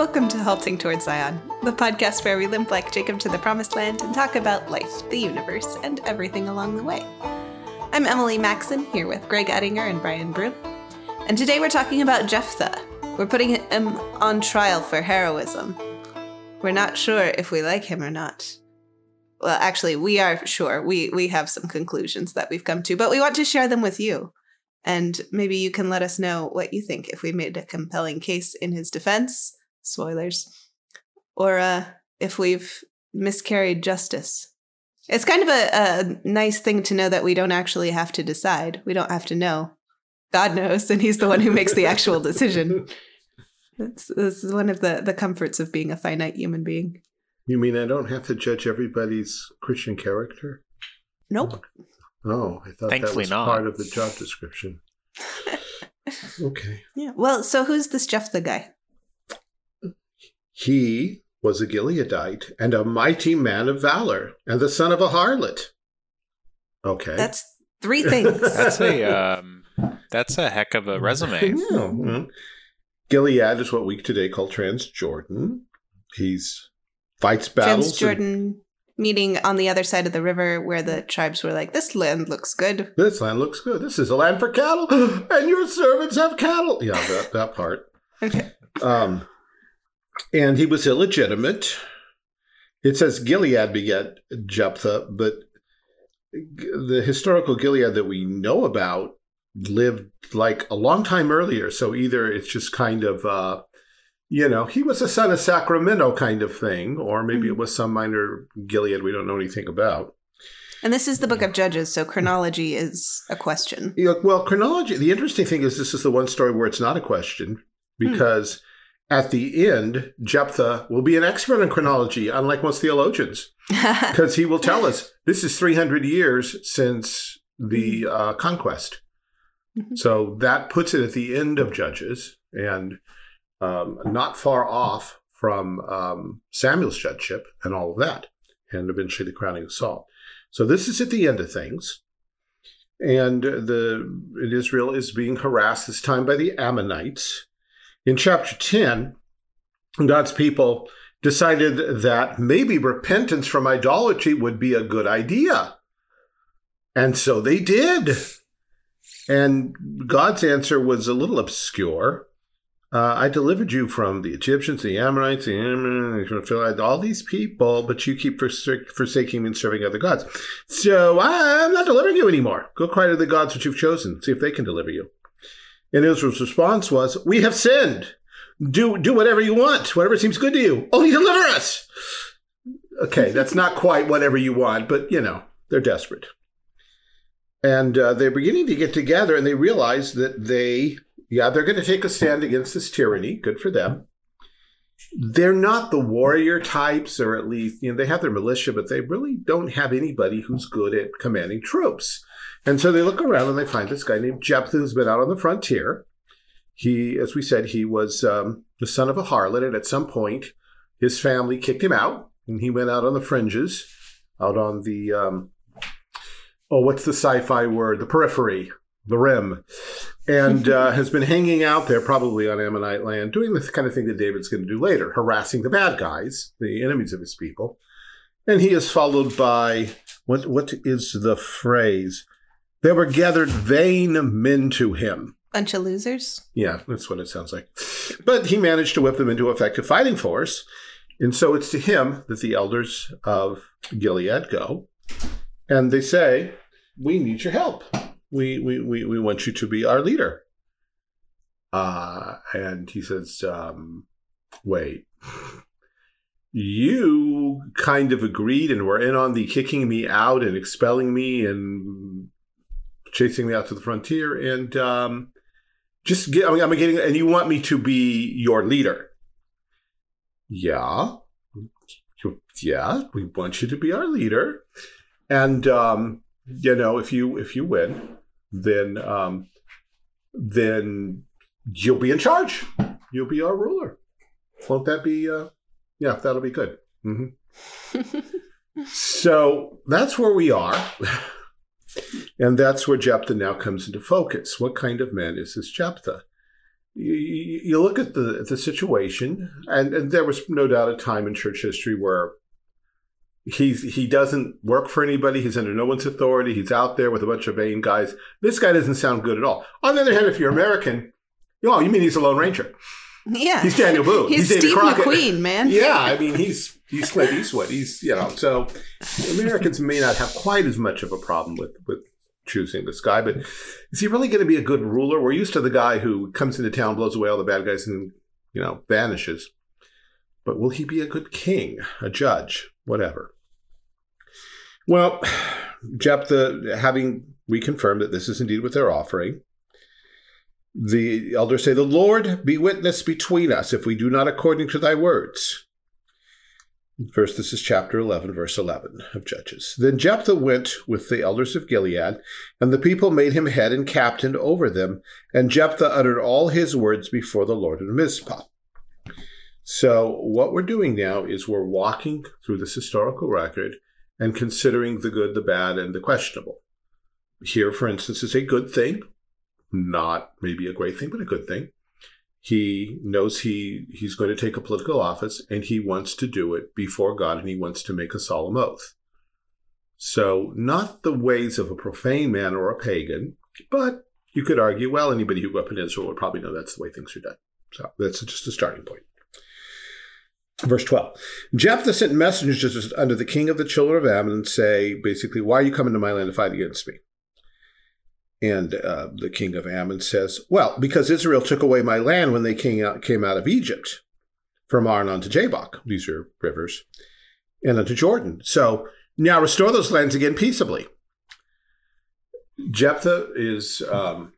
Welcome to Halting Towards Zion, the podcast where we limp like Jacob to the promised land and talk about life, the universe, and everything along the way. I'm Emily Maxon, here with Greg Ettinger and Brian Broom. And today we're talking about Jephthah. We're putting him on trial for heroism. We're not sure if we like him or not. Well, actually, we are sure. We we have some conclusions that we've come to, but we want to share them with you. And maybe you can let us know what you think if we made a compelling case in his defense spoilers, or uh, if we've miscarried justice. It's kind of a, a nice thing to know that we don't actually have to decide. We don't have to know. God knows, and He's the one who makes the actual decision. This, this is one of the, the comforts of being a finite human being. You mean I don't have to judge everybody's Christian character? Nope. Oh, I thought Thankfully that was not. part of the job description. okay. Yeah. Well, so who's this Jeff the guy? He was a Gileadite and a mighty man of valor and the son of a harlot. Okay. That's three things. That's a um, that's a heck of a resume. Yeah, well, Gilead is what we today call Transjordan. He's fights battles. Transjordan meeting on the other side of the river where the tribes were like, this land looks good. This land looks good. This is a land for cattle, and your servants have cattle. Yeah, that, that part. Okay. Um, and he was illegitimate. It says Gilead begat Jephthah, but the historical Gilead that we know about lived like a long time earlier. So either it's just kind of, uh, you know, he was a son of Sacramento kind of thing, or maybe it mm-hmm. was some minor Gilead we don't know anything about. And this is the book mm. of Judges, so chronology is a question. You know, well, chronology, the interesting thing is this is the one story where it's not a question hmm. because at the end, Jephthah will be an expert in chronology, unlike most theologians, because he will tell us this is 300 years since the uh, conquest. Mhm. So that puts it at the end of Judges and um, not far off from um, Samuel's judgeship and all of that, and eventually the crowning of Saul. So this is at the end of things. And the and Israel is being harassed this time by the Ammonites. In chapter 10, God's people decided that maybe repentance from idolatry would be a good idea. And so they did. And God's answer was a little obscure. Uh, I delivered you from the Egyptians, the Ammonites, the Philistines, all these people, but you keep forsaking me and serving other gods. So I'm not delivering you anymore. Go cry to the gods which you've chosen, see if they can deliver you. And Israel's response was, We have sinned. Do do whatever you want, whatever seems good to you. Only deliver us. Okay, that's not quite whatever you want, but you know, they're desperate. And uh, they're beginning to get together and they realize that they, yeah, they're going to take a stand against this tyranny. Good for them. They're not the warrior types, or at least, you know, they have their militia, but they really don't have anybody who's good at commanding troops. And so they look around and they find this guy named Jephthah who's been out on the frontier. He, as we said, he was um, the son of a harlot, and at some point, his family kicked him out, and he went out on the fringes, out on the um, oh, what's the sci-fi word? The periphery, the rim, and uh, has been hanging out there, probably on Ammonite land, doing the kind of thing that David's going to do later, harassing the bad guys, the enemies of his people. And he is followed by what? What is the phrase? There were gathered vain men to him. Bunch of losers. Yeah, that's what it sounds like. But he managed to whip them into effective fighting force. And so it's to him that the elders of Gilead go. And they say, We need your help. We, we, we, we want you to be our leader. Uh, and he says, um, Wait. You kind of agreed and were in on the kicking me out and expelling me and chasing me out to the frontier. And um, just get, I mean, I'm getting, and you want me to be your leader. Yeah. Yeah, we want you to be our leader. And, um, you know, if you, if you win, then, um, then you'll be in charge. You'll be our ruler. Won't that be, uh, yeah, that'll be good. Mm-hmm. so that's where we are. And that's where Jephthah now comes into focus. What kind of man is this Jephthah? you, you you look at the the situation, and, and there was no doubt a time in church history where he's he doesn't work for anybody. He's under no one's authority. He's out there with a bunch of vain guys. This guy doesn't sound good at all. On the other hand, if you're American, oh, you mean he's a Lone Ranger? Yeah. He's Daniel Boone. He's, Davy Steve Crockett. McQueen, man. Yeah, I mean he's he's Clint Eastwood. He's you know so Americans may not have quite as much of a problem with with choosing this guy, but is he really going to be a good ruler? We're used to the guy who comes into town, blows away all the bad guys, and you know vanishes. But will he be a good king, a judge, whatever? Well, Jephthah, having reconfirmed that this is indeed what they're offering, the elders say, The Lord be witness between us if we do not according to thy words. First, this is chapter 11, verse 11 of Judges. Then Jephthah went with the elders of Gilead, and the people made him head and captain over them, and Jephthah uttered all his words before the Lord in Mizpah. So, what we're doing now is we're walking through this historical record and considering the good, the bad, and the questionable. Here, for instance, is a good thing, not maybe a great thing, but a good thing. He knows he he's going to take a political office and he wants to do it before God and he wants to make a solemn oath. So, not the ways of a profane man or a pagan, but you could argue, well, anybody who grew up in Israel would probably know that's the way things are done. So, that's just a starting point. Verse 12 Jephthah sent messengers unto the king of the children of Ammon and say, basically, why are you coming to my land to fight against me? And uh, the king of Ammon says, Well, because Israel took away my land when they came out, came out of Egypt, from Arnon to Jabbok. These are rivers, and unto Jordan. So now restore those lands again peaceably. Jephthah is um,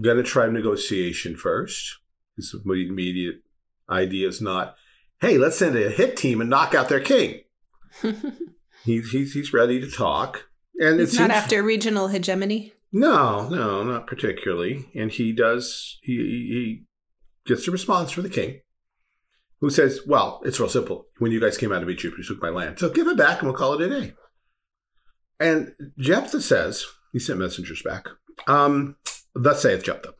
going to try negotiation first. His immediate idea is not, hey, let's send a hit team and knock out their king. he's, he's, he's ready to talk. And It's not after regional hegemony. no, no, not particularly. And he does, he, he gets a response from the king who says, Well, it's real simple. When you guys came out of Egypt, you took my land. So give it back and we'll call it a day. And Jephthah says, he sent messengers back, um, Thus saith Jephthah.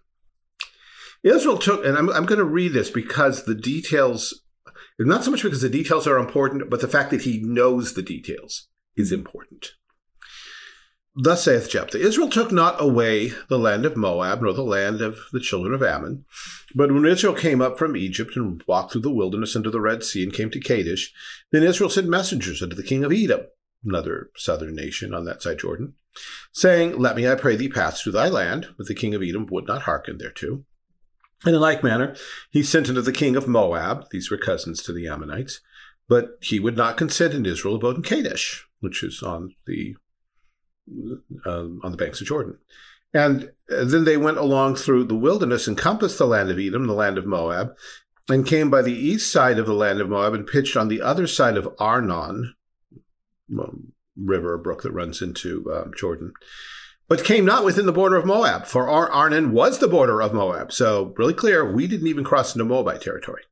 Israel took, and I'm, I'm going to read this because the details, not so much because the details are important, but the fact that he knows the details is important. Thus saith Jephthah Israel took not away the land of Moab, nor the land of the children of Ammon. But when Israel came up from Egypt and walked through the wilderness into the Red Sea and came to Kadesh, then Israel sent messengers unto the king of Edom, another southern nation on that side Jordan, saying, Let me, I pray thee, pass through thy land. But the king of Edom would not hearken thereto. And in like manner, he sent unto the king of Moab, these were cousins to the Ammonites, but he would not consent, and Israel abode in Kadesh, which is on the um, on the banks of Jordan. And uh, then they went along through the wilderness, encompassed the land of Edom, the land of Moab, and came by the east side of the land of Moab and pitched on the other side of Arnon, um, river brook that runs into um, Jordan, but came not within the border of Moab, for Ar- Arnon was the border of Moab. So, really clear, we didn't even cross into Moabite territory.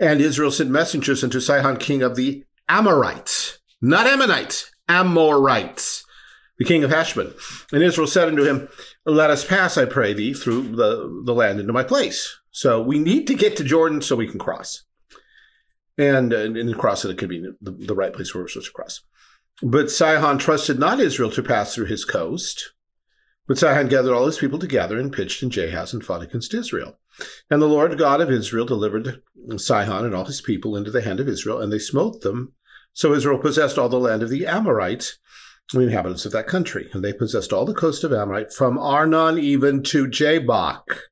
And Israel sent messengers unto Sihon, king of the Amorites, not Ammonites, Amorites the king of Heshbon. And Israel said unto him, Let us pass, I pray thee, through the, the land into my place. So we need to get to Jordan so we can cross. And, uh, and cross at a convenient, the, the right place where we're supposed to cross. But Sihon trusted not Israel to pass through his coast. But Sihon gathered all his people together and pitched in Jahaz and fought against Israel. And the Lord God of Israel delivered Sihon and all his people into the hand of Israel, and they smote them. So Israel possessed all the land of the Amorites, the inhabitants of that country, and they possessed all the coast of Amorite from Arnon even to Jabbok,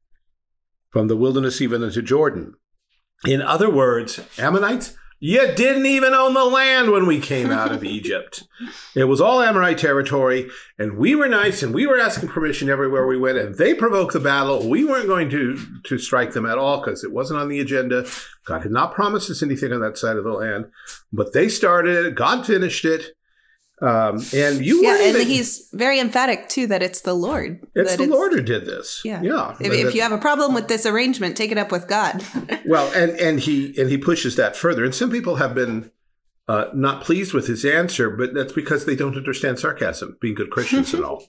from the wilderness even unto Jordan. In other words, Ammonites, you didn't even own the land when we came out of Egypt. It was all Amorite territory, and we were nice, and we were asking permission everywhere we went, and they provoked the battle. We weren't going to, to strike them at all because it wasn't on the agenda. God had not promised us anything on that side of the land, but they started it. God finished it. Um, and you Yeah, and even- he's very emphatic too that it's the Lord. it's the Lord who did this. Yeah. yeah. If, if you have a problem with this arrangement, take it up with God. well, and and he and he pushes that further. And some people have been uh, not pleased with his answer, but that's because they don't understand sarcasm, being good Christians and all.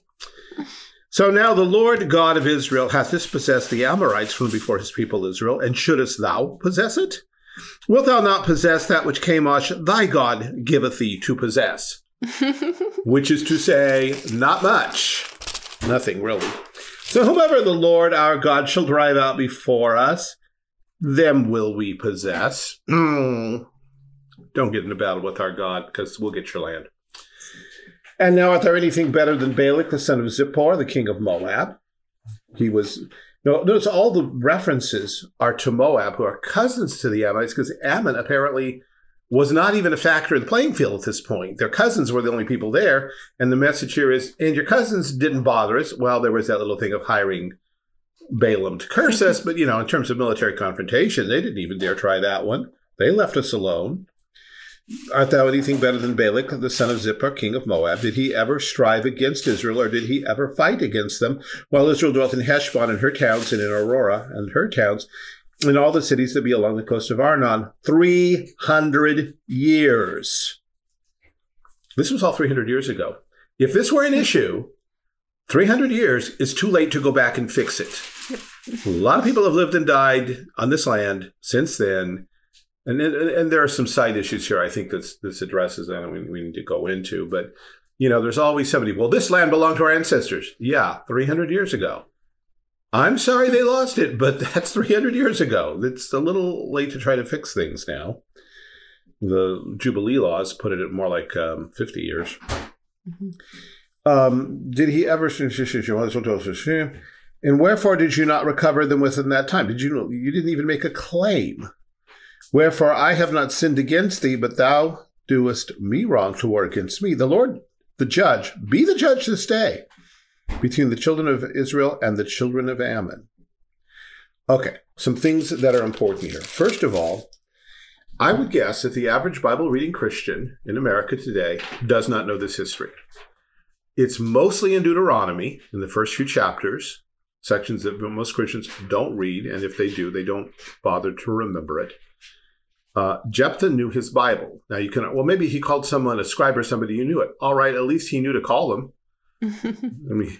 So now the Lord God of Israel hath dispossessed the Amorites from before his people Israel, and shouldest thou possess it? Wilt thou not possess that which Chemosh thy God giveth thee to possess? which is to say, not much. Nothing, really. So whomever the Lord our God shall drive out before us, them will we possess. Don't get into battle with our God, because we'll get your land. And now, is there anything better than Balak, the son of Zippor, the king of Moab? He was. No, notice all the references are to Moab, who are cousins to the Ammonites, because Ammon apparently was not even a factor in the playing field at this point. Their cousins were the only people there. And the message here is, and your cousins didn't bother us. Well, there was that little thing of hiring Balaam to curse us, but you know, in terms of military confrontation, they didn't even dare try that one. They left us alone. Art thou anything better than Balak, the son of Zippor, king of Moab? Did he ever strive against Israel, or did he ever fight against them? While Israel dwelt in Heshbon and her towns, and in Aroer and her towns, and all the cities that be along the coast of Arnon, 300 years. This was all 300 years ago. If this were an issue, 300 years is too late to go back and fix it. A lot of people have lived and died on this land since then. And, and, and there are some side issues here I think this, this addresses and we, we need to go into. But, you know, there's always somebody, well, this land belonged to our ancestors. Yeah, 300 years ago. I'm sorry they lost it, but that's 300 years ago. It's a little late to try to fix things now. The Jubilee laws put it at more like um, 50 years. Mm-hmm. Um, did he ever? And wherefore did you not recover them within that time? Did you? You didn't even make a claim. Wherefore I have not sinned against thee, but thou doest me wrong to war against me. The Lord, the judge, be the judge this day between the children of Israel and the children of Ammon. Okay, some things that are important here. First of all, I would guess that the average Bible reading Christian in America today does not know this history. It's mostly in Deuteronomy in the first few chapters, sections that most Christians don't read, and if they do, they don't bother to remember it. Uh, Jephthah knew his Bible. Now you can, well, maybe he called someone a scribe or somebody who knew it. All right, at least he knew to call them. I mean,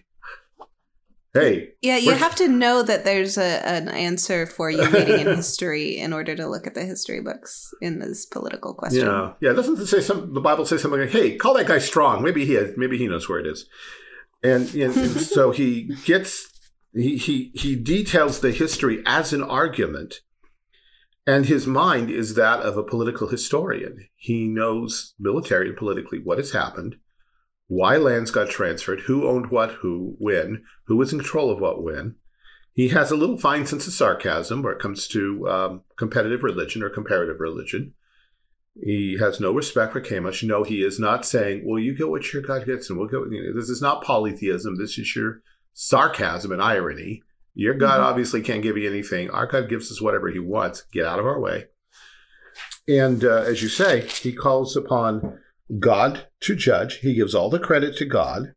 hey. Yeah, you have to know that there's a, an answer for you reading in history in order to look at the history books in this political question. Yeah, yeah. Doesn't say some? The Bible say something like, "Hey, call that guy strong. Maybe he has. Maybe he knows where it is." And, and, and so he gets he he he details the history as an argument. And his mind is that of a political historian. He knows military and politically what has happened why lands got transferred, who owned what, who, when, who was in control of what, when. He has a little fine sense of sarcasm where it comes to um, competitive religion or comparative religion. He has no respect for Chemosh. No, he is not saying, well, you get what your God gets and we'll go. You know, this is not polytheism. This is your sarcasm and irony. Your God mm-hmm. obviously can't give you anything. Our God gives us whatever he wants. Get out of our way. And uh, as you say, he calls upon God to judge. He gives all the credit to God.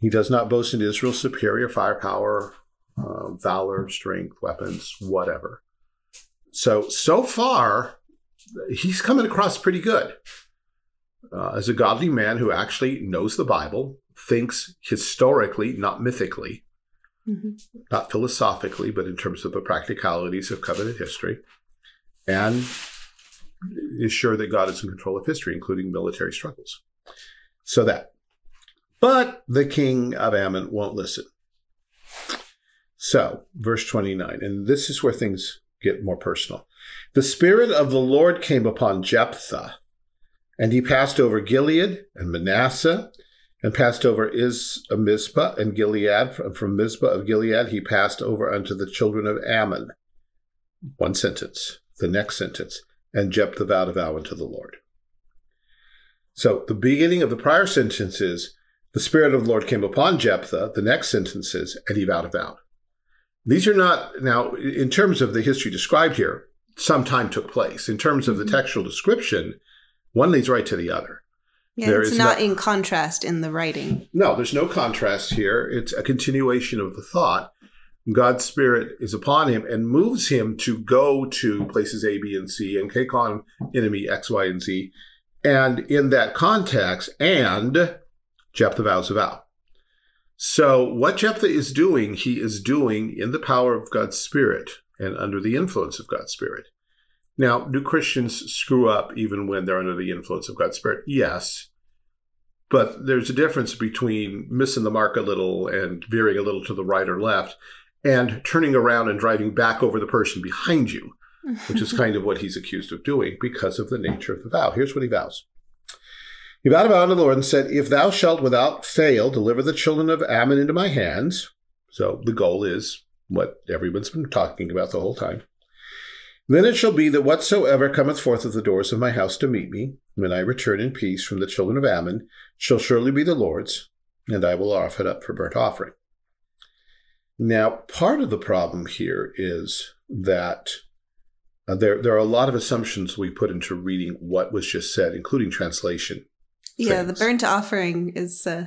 He does not boast in Israel's superior firepower, uh, valor, strength, weapons, whatever. So, so far, he's coming across pretty good. Uh, as a godly man who actually knows the Bible, thinks historically, not mythically, mm-hmm. not philosophically, but in terms of the practicalities of covenant history, and is sure that God is in control of history, including military struggles. So that. But the king of Ammon won't listen. So, verse 29, and this is where things get more personal. The Spirit of the Lord came upon Jephthah, and he passed over Gilead and Manasseh, and passed over Is uh, Mizpah and Gilead. From Mizpah of Gilead, he passed over unto the children of Ammon. One sentence. The next sentence and Jephthah vowed a vow unto the Lord. So the beginning of the prior sentence is the Spirit of the Lord came upon Jephthah. The next sentence is, and he vowed a vow. These are not, now, in terms of the history described here, some time took place. In terms of the mm-hmm. textual description, one leads right to the other. Yeah, there it's not no, in contrast in the writing. No, there's no contrast here. It's a continuation of the thought. God's Spirit is upon him and moves him to go to places A, B, and C and take on enemy X, Y, and Z. And in that context, and Jephthah vows a vow. So, what Jephthah is doing, he is doing in the power of God's Spirit and under the influence of God's Spirit. Now, do Christians screw up even when they're under the influence of God's Spirit? Yes. But there's a difference between missing the mark a little and veering a little to the right or left and turning around and driving back over the person behind you, which is kind of what he's accused of doing because of the nature of the vow. Here's what he vows he vowed a vow to the Lord and said, If thou shalt without fail deliver the children of Ammon into my hands, so the goal is what everyone's been talking about the whole time. Then it shall be that whatsoever cometh forth of the doors of my house to meet me, when I return in peace from the children of Ammon, shall surely be the Lord's, and I will offer it up for burnt offering. Now, part of the problem here is that uh, there, there are a lot of assumptions we put into reading what was just said, including translation. Yeah, the burnt offering is, uh,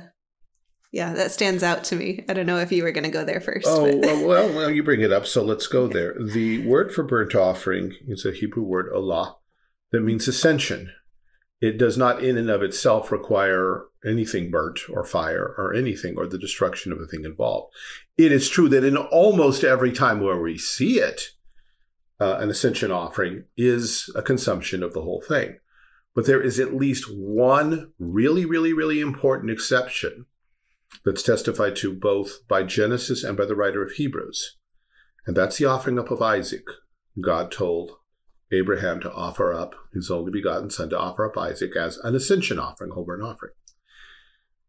yeah, that stands out to me. I don't know if you were going to go there first. Oh, well, well, well, you bring it up, so let's go there. The word for burnt offering is a Hebrew word, olah, that means ascension. It does not, in and of itself, require anything burnt or fire or anything or the destruction of a thing involved. It is true that in almost every time where we see it, uh, an ascension offering is a consumption of the whole thing. But there is at least one really, really, really important exception that's testified to both by Genesis and by the writer of Hebrews. And that's the offering up of Isaac. God told Abraham to offer up his only begotten son, to offer up Isaac as an ascension offering, a whole burnt offering.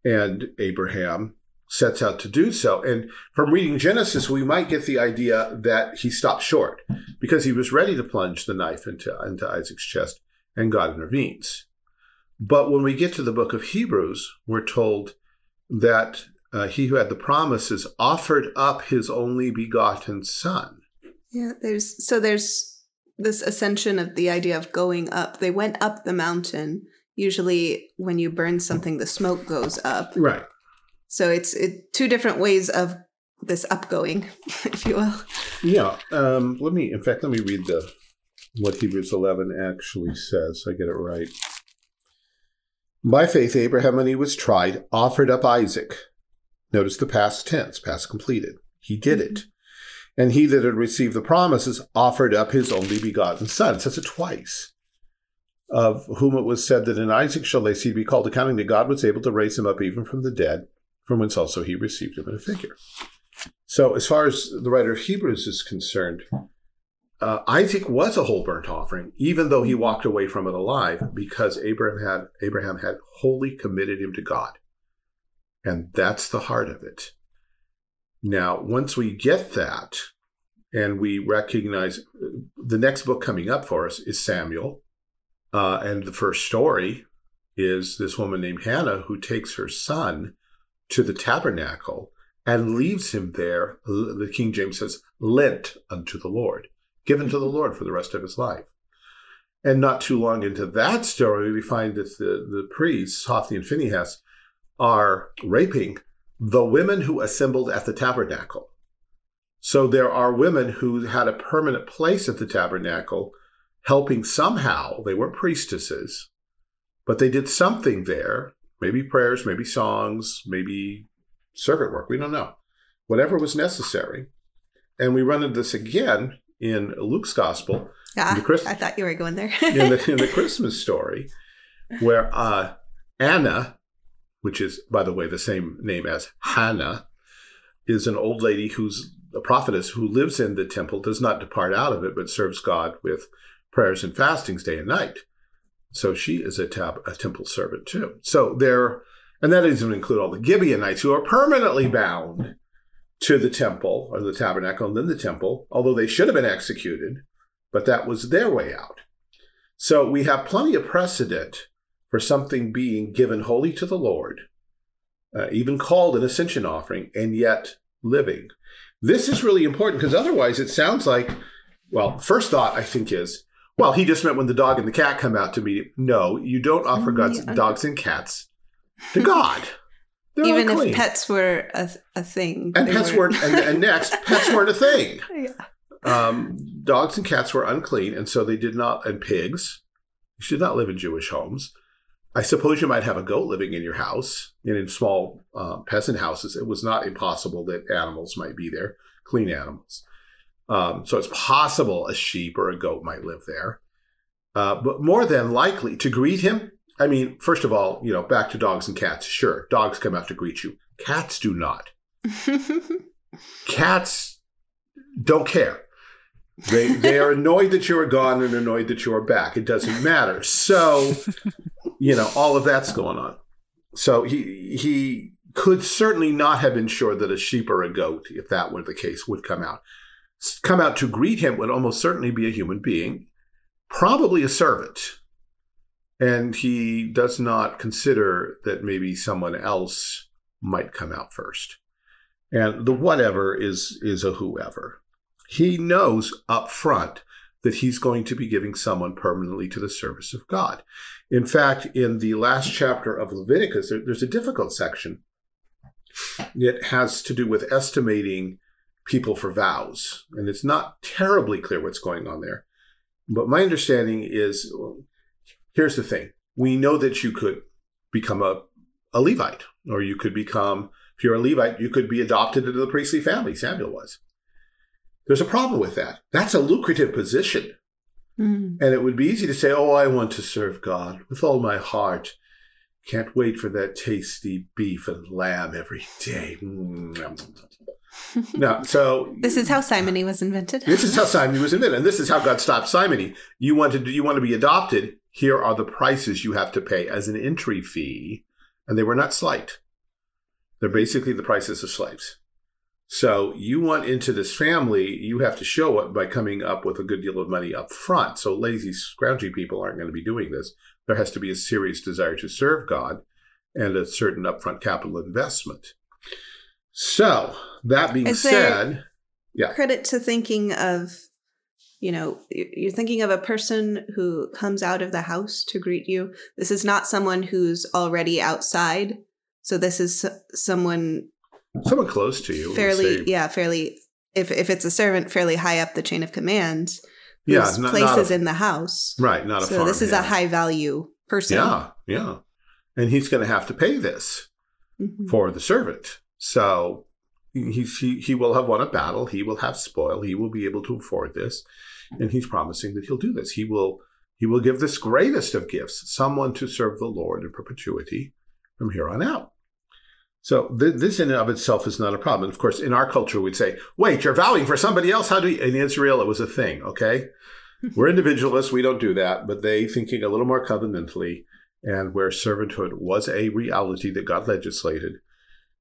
And Abraham sets out to do so. And from reading Genesis, we might get the idea that he stopped short because he was ready to plunge the knife into, into Isaac's chest, and God intervenes. But when we get to the book of Hebrews, we're told that uh, he who had the promises offered up his only begotten son. yeah, there's so there's this ascension of the idea of going up. They went up the mountain. Usually, when you burn something, the smoke goes up. Right. So it's it, two different ways of this upgoing, if you will. Yeah. Um, let me, in fact, let me read the what Hebrews 11 actually says. so I get it right. By faith, Abraham, when he was tried, offered up Isaac. Notice the past tense, past completed. He did it. And he that had received the promises offered up his only begotten son. It says it twice. Of whom it was said that in Isaac shall thy seed be called, accounting that God was able to raise him up even from the dead, from whence also he received him in a figure. So, as far as the writer of Hebrews is concerned, uh, Isaac was a whole burnt offering, even though he walked away from it alive, because Abraham had Abraham had wholly committed him to God, and that's the heart of it. Now, once we get that, and we recognize the next book coming up for us is Samuel, uh, and the first story is this woman named Hannah who takes her son to the tabernacle and leaves him there. The King James says, lent unto the Lord, given to the Lord for the rest of his life. And not too long into that story, we find that the, the priests, Hophni and Phinehas, are raping the women who assembled at the tabernacle. So there are women who had a permanent place at the tabernacle, helping somehow. They weren't priestesses, but they did something there. Maybe prayers, maybe songs, maybe circuit work. We don't know. Whatever was necessary. And we run into this again in Luke's gospel, Ah, The Christ- I thought you were going there. in the, in the Christmas story, where uh, Anna, which is, by the way, the same name as Hannah, is an old lady who's a prophetess who lives in the temple, does not depart out of it, but serves God with prayers and fastings day and night. So she is a, tab- a temple servant too. So there, and that doesn't include all the Gibeonites who are permanently bound to the temple or the tabernacle and then the temple, although they should have been executed, but that was their way out. So we have plenty of precedent for something being given wholly to the Lord, uh, even called an ascension offering, and yet living. This is really important because otherwise it sounds like, well, first thought I think is, well, he just meant when the dog and the cat come out to meet him. No, you don't offer Mm, God's yeah. dogs and cats to God. They're Even if pets were a, a thing. and pets weren't. weren't, and, and next, pets weren't a thing. Yeah. Um, dogs and cats were unclean, and so they did not, and pigs, You should not live in Jewish homes. I suppose you might have a goat living in your house. And in small uh, peasant houses, it was not impossible that animals might be there, clean animals. Um, so it's possible a sheep or a goat might live there. Uh, but more than likely to greet him, I mean, first of all, you know, back to dogs and cats. Sure, dogs come out to greet you. Cats do not. Cats don't care. They they are annoyed that you are gone and annoyed that you are back. It doesn't matter. So, you know, all of that's going on. So he he could certainly not have been sure that a sheep or a goat, if that were the case, would come out. Come out to greet him would almost certainly be a human being, probably a servant. And he does not consider that maybe someone else might come out first. And the whatever is is a whoever. He knows up front that he's going to be giving someone permanently to the service of God. In fact, in the last chapter of Leviticus, there, there's a difficult section. It has to do with estimating people for vows, and it's not terribly clear what's going on there. But my understanding is here's the thing we know that you could become a, a Levite, or you could become, if you're a Levite, you could be adopted into the priestly family. Samuel was. There's a problem with that. That's a lucrative position. Mm. And it would be easy to say, oh, I want to serve God with all my heart. Can't wait for that tasty beef and lamb every day. Mm. No, so This is how simony was invented. this is how simony was invented, and this is how God stopped simony. You wanted to, you want to be adopted. Here are the prices you have to pay as an entry fee, and they were not slight. They're basically the prices of slaves. So you want into this family, you have to show it by coming up with a good deal of money up front. So lazy, scroungy people aren't going to be doing this. There has to be a serious desire to serve God and a certain upfront capital investment. So that being said, Yeah. Credit to thinking of, you know, you're thinking of a person who comes out of the house to greet you. This is not someone who's already outside. So this is someone someone close to you, fairly, yeah, fairly. If if it's a servant, fairly high up the chain of command, yeah, not, place not is a, in the house. right, not a So this is a high value person. Yeah, yeah. And he's going to have to pay this Mhm. for the servant. So he, he, he will have won a battle. He will have spoil. He will be able to afford this. And he's promising that he'll do this. He will, he will give this greatest of gifts, someone to serve the Lord in perpetuity from here on out. So th- this in and of itself is not a problem. And of course, in our culture, we'd say, wait, you're vowing for somebody else. How do you? In Israel, it was a thing. Okay. We're individualists. We don't do that, but they thinking a little more covenantally and where servanthood was a reality that God legislated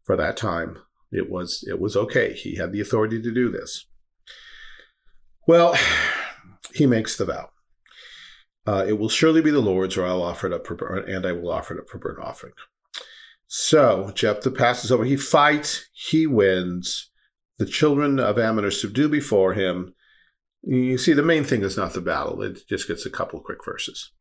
for that time, it was it was okay. He had the authority to do this. Well, he makes the vow. Uh, it will surely be the Lord's, or I'll offer it up for and I will offer it up for burnt offering. So Jephthah passes over. He fights. He wins. The children of Ammon are subdued before him. You see, the main thing is not the battle. It just gets a couple quick verses.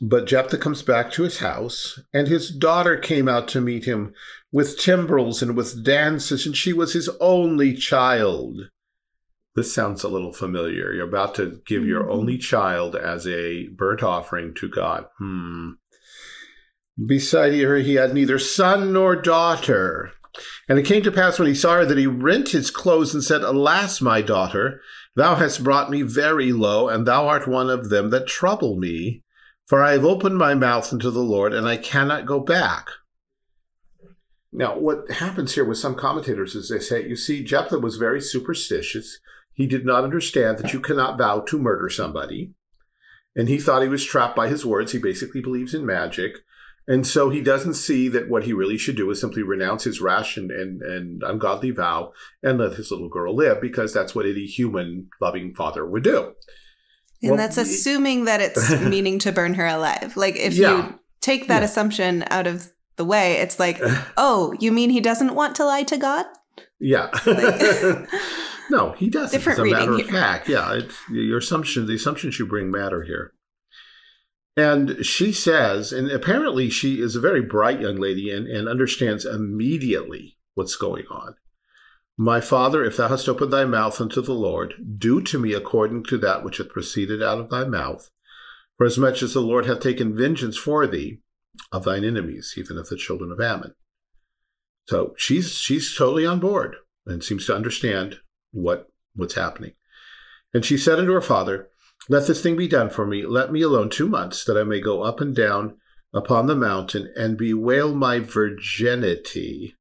But Jephthah comes back to his house, and his daughter came out to meet him with timbrels and with dances, and she was his only child. This sounds a little familiar. You're about to give your Mhm. only child as a burnt offering to God. Hmm. Beside her, he had neither son nor daughter. And it came to pass when he saw her that he rent his clothes and said, Alas, my daughter, thou hast brought me very low, and thou art one of them that trouble me. For I have opened my mouth unto the Lord, and I cannot go back. Now, what happens here with some commentators is they say, you see, Jephthah was very superstitious. He did not understand that you cannot vow to murder somebody. And he thought he was trapped by his words. He basically believes in magic. And so he doesn't see that what he really should do is simply renounce his rash and, and, and ungodly vow and let his little girl live because that's what any human loving father would do. And Well, that's assuming that it's meaning to burn her alive. Like if Yeah. you take that Yeah. assumption out of the way, it's like, oh, you mean he doesn't want to lie to God? Yeah. Like- no, he doesn't. Different As a reading matter of here. fact, yeah. It's, your assumption, the assumptions you bring matter here. And she says, and apparently she is a very bright young lady and, and understands immediately what's going on. My father, if thou hast opened thy mouth unto the Lord, do to me according to that which hath proceeded out of thy mouth. For as much as the Lord hath taken vengeance for thee of thine enemies, even of the children of Ammon. So she's she's totally on board and seems to understand what what's happening. And she said unto her father, Let this thing be done for me. Let me alone two months, that I may go up and down upon the mountain and bewail my virginity,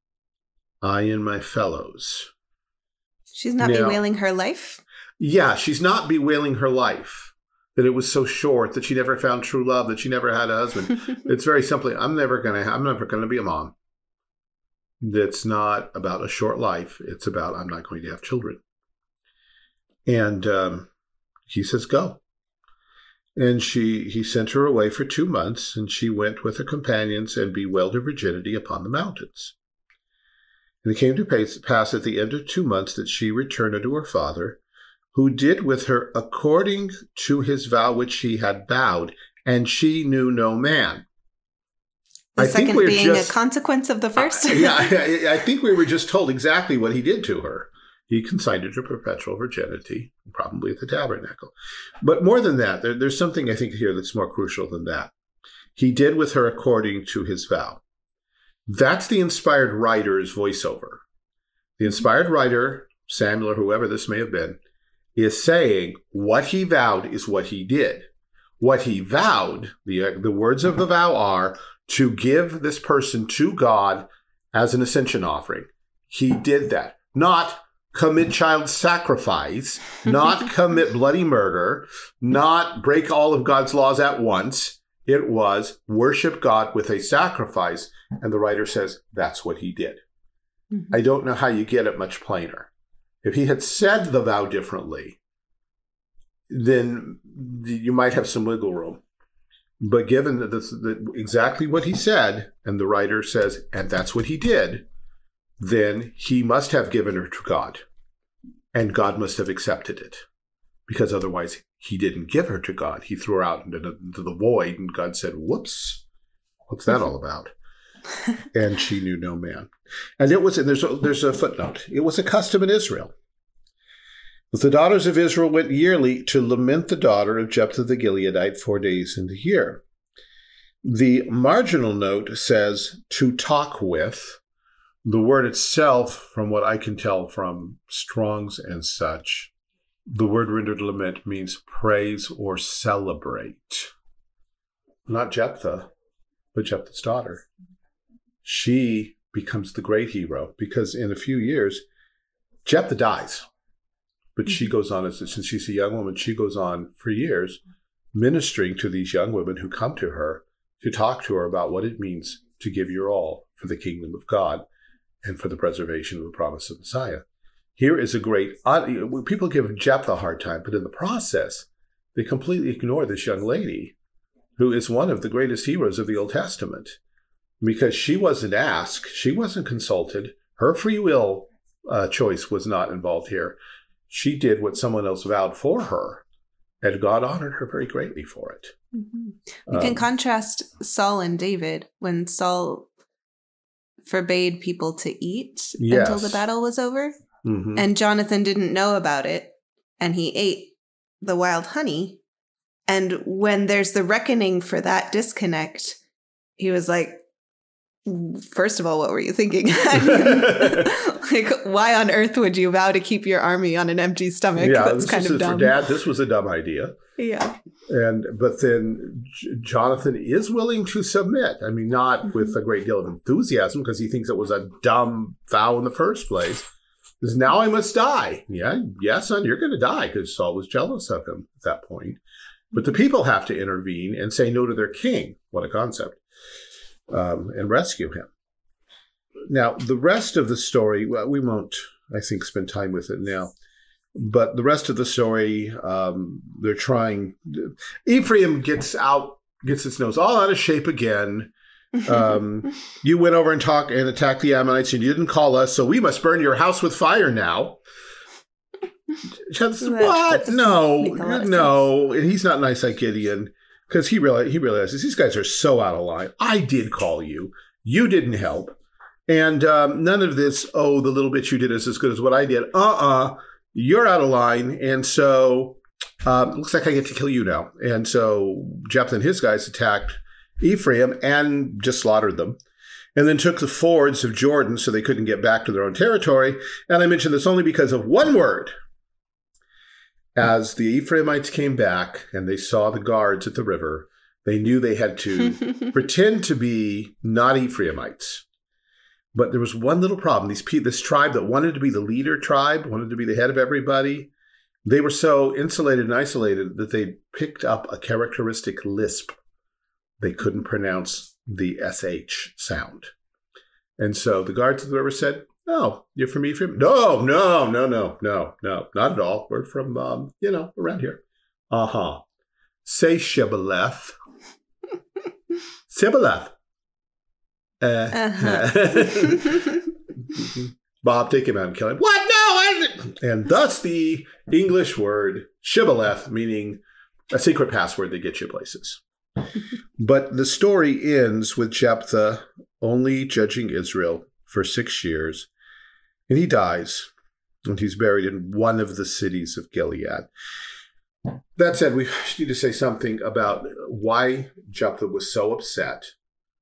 I and my fellows. She's not Now- bewailing her life. Yeah, she's not bewailing her life, that it was so short, that she never found true love, that she never had a husband. it's very simply, I'm never gonna I'm never gonna be a mom. That's not about a short life. It's about I'm not going to have children. And um, he says, "Go." And she he sent her away for two months, and she went with her companions and bewailed her virginity upon the mountains. And it came to pass- at the end of two months that she returned unto her father, who did with her according to his vow which she had vowed, and she knew no man. The I think second we're being just- a consequence of the first. Uh, yeah, I, I think we were just told exactly what he did to her. He consigned her to perpetual virginity, probably at the tabernacle. But more than that, there, there's something I think here that's more crucial than that. He did with her according to his vow. That's the inspired writer's voiceover. The inspired writer, Samuel or whoever this may have been, is saying what he vowed is what he did. What he vowed, the, uh, the words of the vow are to give this person to God as an ascension offering. He did that. Not commit child sacrifice, not commit bloody murder, not break all of God's laws at once. It was worship God with a sacrifice. And the writer says that's what he did. Mhm. I don't know how you get it much plainer. If he had said the vow differently, then you might have some wiggle room. But given that this that exactly what he said, and the writer says, and that's what he did, then he must have given her to God. And God must have accepted it. Because otherwise, he didn't give her to God. He threw her out into the, into the void, and God said, Whoops, what's that all about? and she knew no man. And it was, there's a, there's a footnote. It was a custom in Israel. The daughters of Israel went yearly to lament the daughter of Jephthah the Gileadite four days in the year. The marginal note says to talk with. The word itself, from what I can tell from Strong's and such, the word rendered lament means praise or celebrate. Not Jephthah, but Jephthah's daughter. She becomes the great hero because in a few years, Jephthah dies. But she goes on, as since she's a young woman, she goes on for years ministering to these young women who come to her to talk to her about what it means to give your all for the kingdom of God and for the preservation of the promise of Messiah. Here is a great, uh, people give Jephthah a hard time, but in the process, they completely ignore this young lady who is one of the greatest heroes of the Old Testament because she wasn't asked, she wasn't consulted, her free will uh, choice was not involved here. She did what someone else vowed for her, and God honored her very greatly for it. Mhm. We can Um, contrast Saul and David when Saul forbade people to eat Yes. until the battle was over, mhm. and Jonathan didn't know about it, and he ate the wild honey. And when there's the reckoning for that disconnect, he was like, First of all, what were you thinking? I mean, like, why on earth would you vow to keep your army on an empty stomach? yeah, That's this kind of for dumb. Dad. This was a dumb idea. Yeah. and but then J- Jonathan is willing to submit. I mean, not mm-hmm. with a great deal of enthusiasm because he thinks it was a dumb vow in the first place. Because now I must die. Yeah, yeah, son, you're going to die because Saul was jealous of him at that point. But the people have to intervene and say no to their king. What a concept! Um, and rescue him. Now, the rest of the story, well, we won't, I think, spend time with it now. But the rest of the story, um, they're trying. Ephraim gets out, gets its nose all out of shape again. Um, you went over and talked and attacked the Ammonites, and you didn't call us, so we must burn your house with fire now. Says, what? No, make a lot of no. And he's not nice like Gideon because he reali he realizes these guys are so out of line. I did call you. You didn't help. And um, none of this, oh, the little bit you did is as good as what I did. Uh uh-uh, uh. you are out of line. And so um, looks like I get to kill you now. And so Jephthah and his guys attacked Ephraim and just slaughtered them. And then took the fords of Jordan so they couldn't get back to their own territory. And I mention this only because of one word. As the Ephraimites came back and they saw the guards at the river, they knew they had to pretend to be not Ephraimites. But there was one little problem. These this tribe that wanted to be the leader tribe, wanted to be the head of everybody, they were so insulated and isolated that they picked up a characteristic lisp. They couldn't pronounce the sh sound. And so the guards of the river said, "Oh, you're from Ephraim? No, no, no, no, no, no, not at all. We're from, um, you know, around here. Uh huh. Say Shibboleth. Shibboleth. Uh, Uh-huh. Bob, take him out and kill him. What? No! I didn't. And thus the English word shibboleth, meaning a secret password that gets you places. but the story ends with Jephthah only judging Israel for six years, and he dies, and he's buried in one of the cities of Gilead. That said, we need to say something about why Jephthah was so upset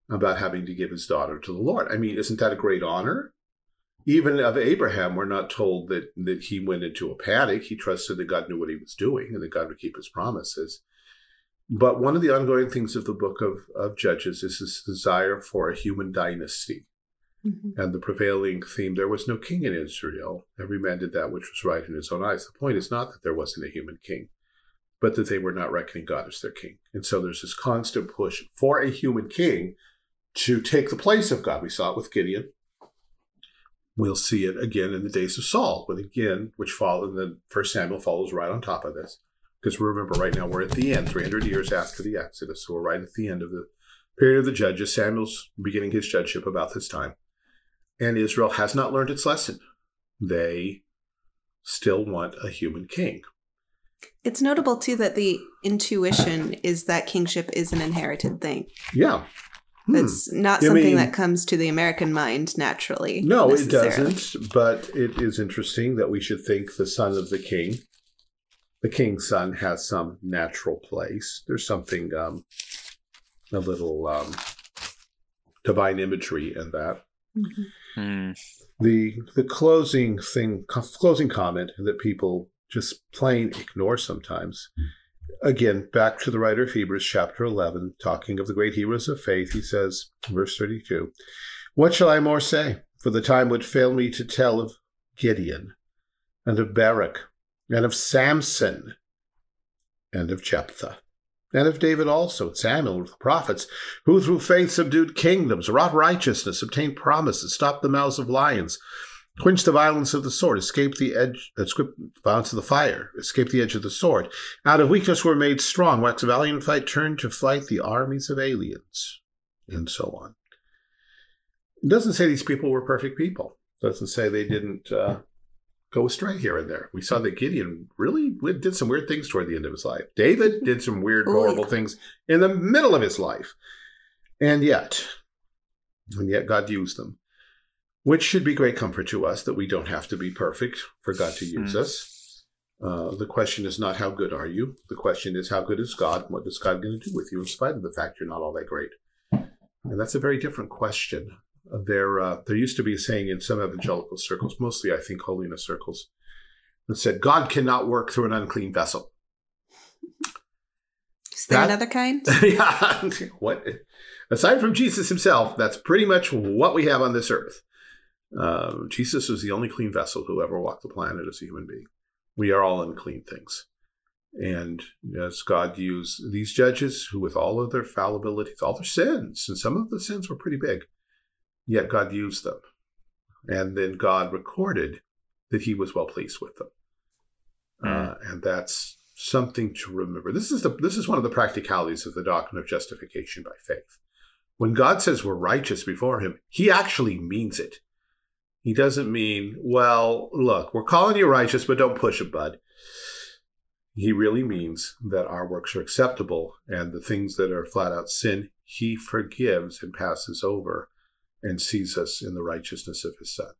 about having to give his daughter to the Lord. I mean, isn't that a great honor? Even of Abraham, we're not told that, that he went into a panic. He trusted that God knew what he was doing and that God would keep his promises. But one of the ongoing things of the book of, of Judges is this desire for a human dynasty. Mhm. And the prevailing theme there was no king in Israel. Every man did that which was right in his own eyes. The point is not that there wasn't a human king, but that they were not reckoning God as their king. And so there's this constant push for a human king to take the place of God. We saw it with Gideon. We'll see it again in the days of Saul, but again, which follow, and then First Samuel follows right on top of this. Because remember, right now we're at the end, 300 years after the Exodus. So we're right at the end of the period of the judges. Samuel's beginning his judgeship about this time. And Israel has not learned its lesson. They still want a human king. It's notable too that the intuition is that kingship is an inherited thing. Yeah. Hmm. It's not You something mean- that comes to the American mind naturally. No, it doesn't. But it is interesting that we should think the son of the king, the king's son, has some natural place. There's something, um, a little um, divine imagery in that. Mhm. Hmm. The the closing thing, closing comment that people just plain ignore sometimes. Again, back to the writer of Hebrews, chapter 11, talking of the great heroes of faith, he says, verse 32, What shall I more say? For the time would fail me to tell of Gideon, and of Barak, and of Samson, and of Jephthah, and of David also, Samuel, the prophets, who through faith subdued kingdoms, wrought righteousness, obtained promises, stopped the mouths of lions, quenched the violence of the sword, escaped the edge, violence of the fire, escaped the edge of the sword. Out of weakness were made strong, waxed valiant in fight, turned to flight the armies of aliens, and so on. It doesn't say these people were perfect people. It doesn't say they didn't uh, go astray here and there. We saw that Gideon really did some weird things toward the end of his life. David did some weird, Oh, horrible things in the middle of his life. And yet, and yet God used them, which should be great comfort to us that we don't have to be perfect for God to use Hmm. us. Uh, the question is not how good are you. The question is how good is God? What is God going to do with you in spite of the fact you're not all that great? And that's a very different question. There, uh, there used to be a saying in some evangelical circles, mostly I think holiness circles, that said, God cannot work through an unclean vessel. Is there That- another kind? yeah. what? Aside from Jesus himself, that's pretty much what we have on this earth. Uh, Jesus was the only clean vessel who ever walked the planet as a human being. We are all unclean things. And as God used these judges, who with all of their fallibilities, all their sins, and some of the sins were pretty big, yet God used them. And then God recorded that he was well pleased with them. Uh, and that's something to remember. This is the this is one of the practicalities of the doctrine of justification by faith. When God says we're righteous before him, he actually means it. He doesn't mean, well, look, we're calling you righteous, but don't push it, bud. He really means that our works are acceptable and the things that are flat out sin, he forgives and passes over and sees us in the righteousness of his son.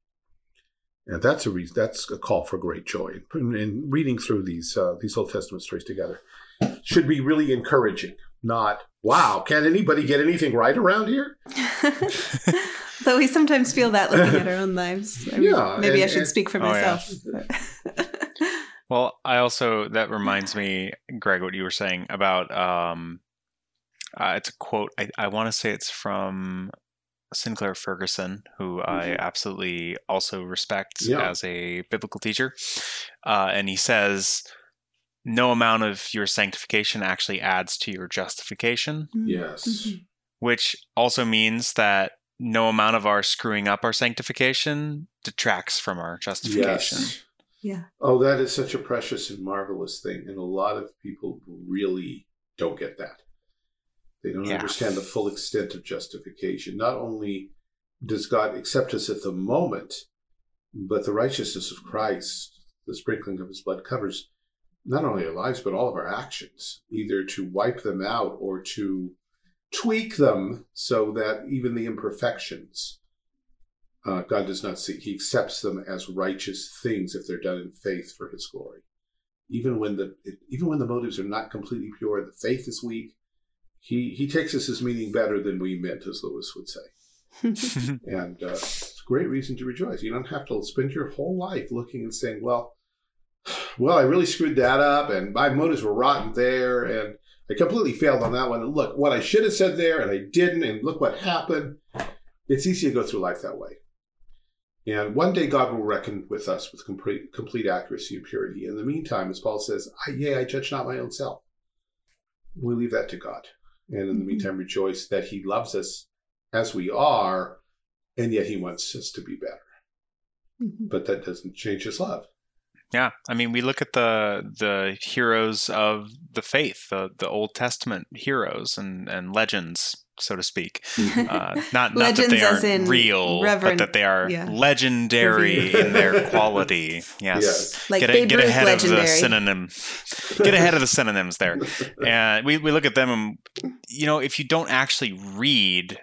And that's a reason, that's a call for great joy. And, and reading through these uh, these Old Testament stories together should be really encouraging. Not wow, can anybody get anything right around here? Though we sometimes feel that looking at our own lives. I mean, Yeah, maybe I should and- speak for Oh, yeah. myself. Well, I also that reminds me, Greg, what you were saying about um, uh, it's a quote. I, I want to say it's from Sinclair Ferguson, who I absolutely also respect Yeah. as a biblical teacher, uh, and he says, "No amount of your sanctification actually adds to your justification," Yes. Mhm. which also means that no amount of our screwing up our sanctification detracts from our justification. Yes. Yeah. Oh, that is such a precious and marvelous thing. And a lot of people really don't get that. They don't Yeah. understand the full extent of justification. Not only does God accept us at the moment, but the righteousness of Christ, the sprinkling of his blood, covers not only our lives, but all of our actions, either to wipe them out or to tweak them so that even the imperfections uh, God does not see. He accepts them as righteous things if they're done in faith for His glory. Even when the even when the motives are not completely pure, the faith is weak. He he takes us as meaning better than we meant, as Lewis would say, and uh, it's a great reason to rejoice. You don't have to spend your whole life looking and saying, "Well, well, I really screwed that up, and my motives were rotten there, and I completely failed on that one. And look, what I should have said there, and I didn't, and look what happened." It's easy to go through life that way. And one day God will reckon with us with complete, complete accuracy and purity. In the meantime, as Paul says, I, yea, I judge not my own self. We leave that to God. And in the Mhm. meantime, rejoice that he loves us as we are, and yet he wants us to be better. Mhm. But that doesn't change his love. Yeah, I mean, we look at the the heroes of the faith, the the Old Testament heroes and and legends, so to speak. Uh, not not that Legends they as are in real, reverend- but that they are yeah. legendary in their quality. Yes. Yes. Like get, a- get ahead legendary. of the synonym. Get ahead of the synonyms there. And we, we look at them and you know, if you don't actually read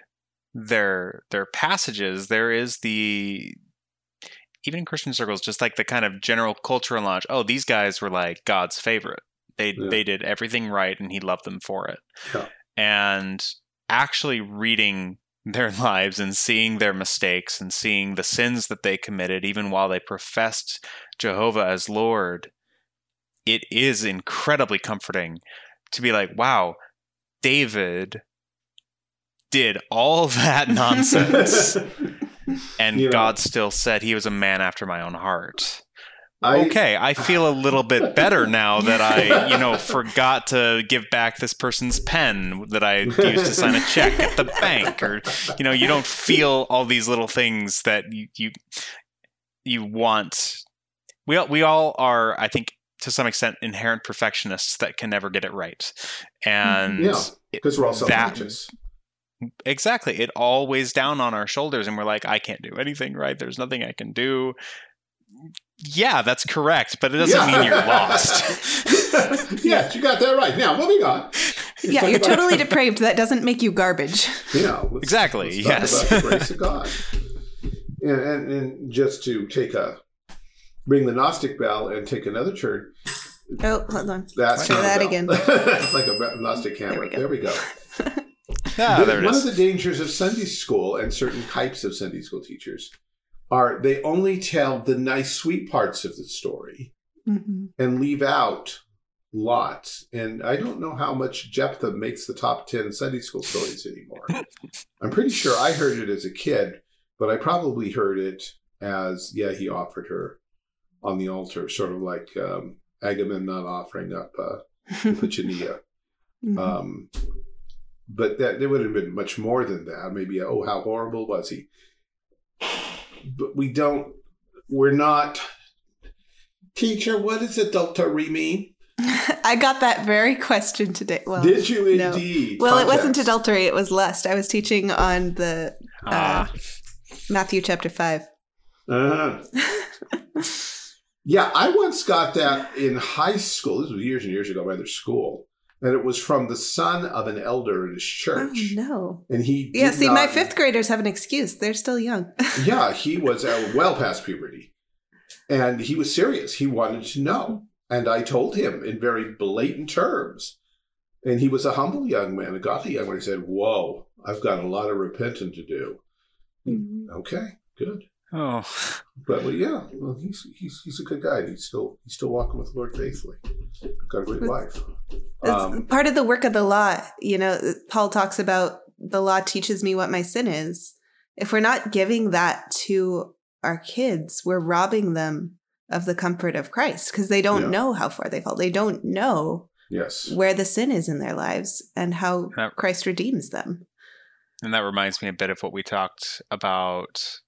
their their passages, there is the even in Christian circles, just like the kind of general cultural knowledge. Oh, these guys were like God's favorite. They Yeah. they did everything right, and He loved them for it. Yeah. And actually reading their lives and seeing their mistakes and seeing the sins that they committed, even while they professed Jehovah as Lord, it is incredibly comforting to be like, wow, David did all that nonsense and know- God still said he was a man after my own heart. I- okay, I feel a little bit better now that I, you know, forgot to give back this person's pen that I used to sign a check at the bank or you know, you don't feel all these little things that you you, you want. We all, we all are I think to some extent inherent perfectionists that can never get it right. And Yeah. Because we're all that- self-righteous. Exactly. It all weighs down on our shoulders, and we're like, I can't do anything right. There's nothing I can do. Yeah, that's correct, but it doesn't Yeah. mean you're lost. yes, you got that right. Now, moving on. yeah, you're totally depraved. That doesn't make you garbage. Yeah, let's- Exactly, let's talk yes. about the grace of God, and, and and just to take a ring the Gnostic bell and take another turn. Oh, hold on. That's Try that again. it's like a Gnostic hammer. we go. There we go. Ah, there it one is. of the dangers of Sunday school and certain types of Sunday school teachers are they only tell the nice, sweet parts of the story Mhm. and leave out lots. And I don't know how much Jephthah makes the top 10 Sunday school stories anymore. I'm pretty sure I heard it as a kid, but I probably heard it as, yeah, he offered her on the altar, sort of like um, Agamemnon offering up uh, Iphigenia. Mhm. Um, but that there would have been much more than that. Maybe, oh, how horrible was he? But we don't, we're not. Teacher, what does adultery mean? I got that very question today. Well, Did you no. indeed? well, it wasn't adultery; it was lust. I was teaching on the Ah, Matthew chapter five. Uh-huh. Yeah, I once got that in high school. This was years and years ago, rather school, and it was from the son of an elder in his Oh church, no! and he. Yeah, see, my fifth graders have an excuse. They're still young. Yeah, he was uh, well past puberty. And he was serious. He wanted to know. And I told him in very blatant terms. And he was a humble young man, a godly young man. He said, Whoa, I've got a lot of repenting to do. Mhm. Okay, good. Oh, But well, yeah, well, he's he's he's a good guy. He's still he's still walking with the Lord faithfully. Got a great wife. Um, part of the work of the law. You know, Paul talks about the law teaches me what my sin is. If we're not giving that to our kids, we're robbing them of the comfort of Christ because they don't Yeah. know how far they fall. They don't know yes. where the sin is in their lives and how That- Christ redeems them. and that reminds me a bit of what we talked about.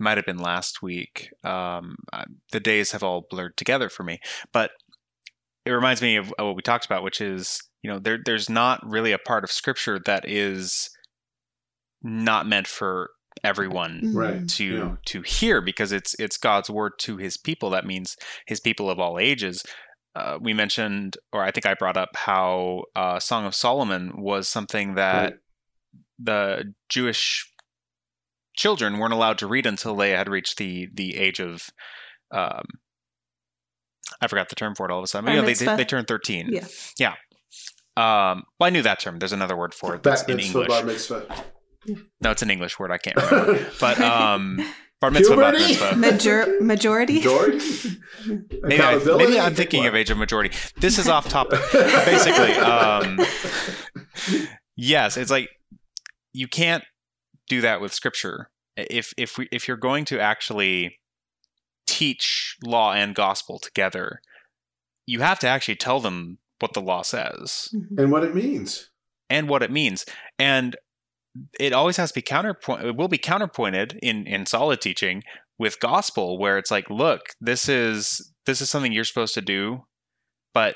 It might have been last week. Um, uh, the days have all blurred together for me, but it reminds me of, of what we talked about, which is you know there there's not really a part of Scripture that is not meant for everyone Right. to Yeah. to hear because it's it's God's word to His people. That means His people of all ages. Uh, we mentioned, or I think I brought up how uh, Song of Solomon was something that Right. the Jewish children weren't allowed to read until they had reached the the age of. Um, I forgot the term for it all of a sudden. You know, they, mitzvah? they turned thirteen. Yeah. Yeah. Um, well, I knew that term. There's another word for it that's in mitzvah, English. bar mitzvah. No, it's an English word. I can't remember. But um, bar mitzvah, bar mitzvah. Major- majority? George? Maybe, I, maybe I'm thinking of age of majority. This is off topic. Basically, um, yes, it's like you can't do that with scripture. If if we if you're going to actually teach law and gospel together, you have to actually tell them what the law says Mhm. and what it means. and what it means. And it always has to be counterpoint. It will be counterpointed in in solid teaching with gospel, where it's like, look, this is this is something you're supposed to do, but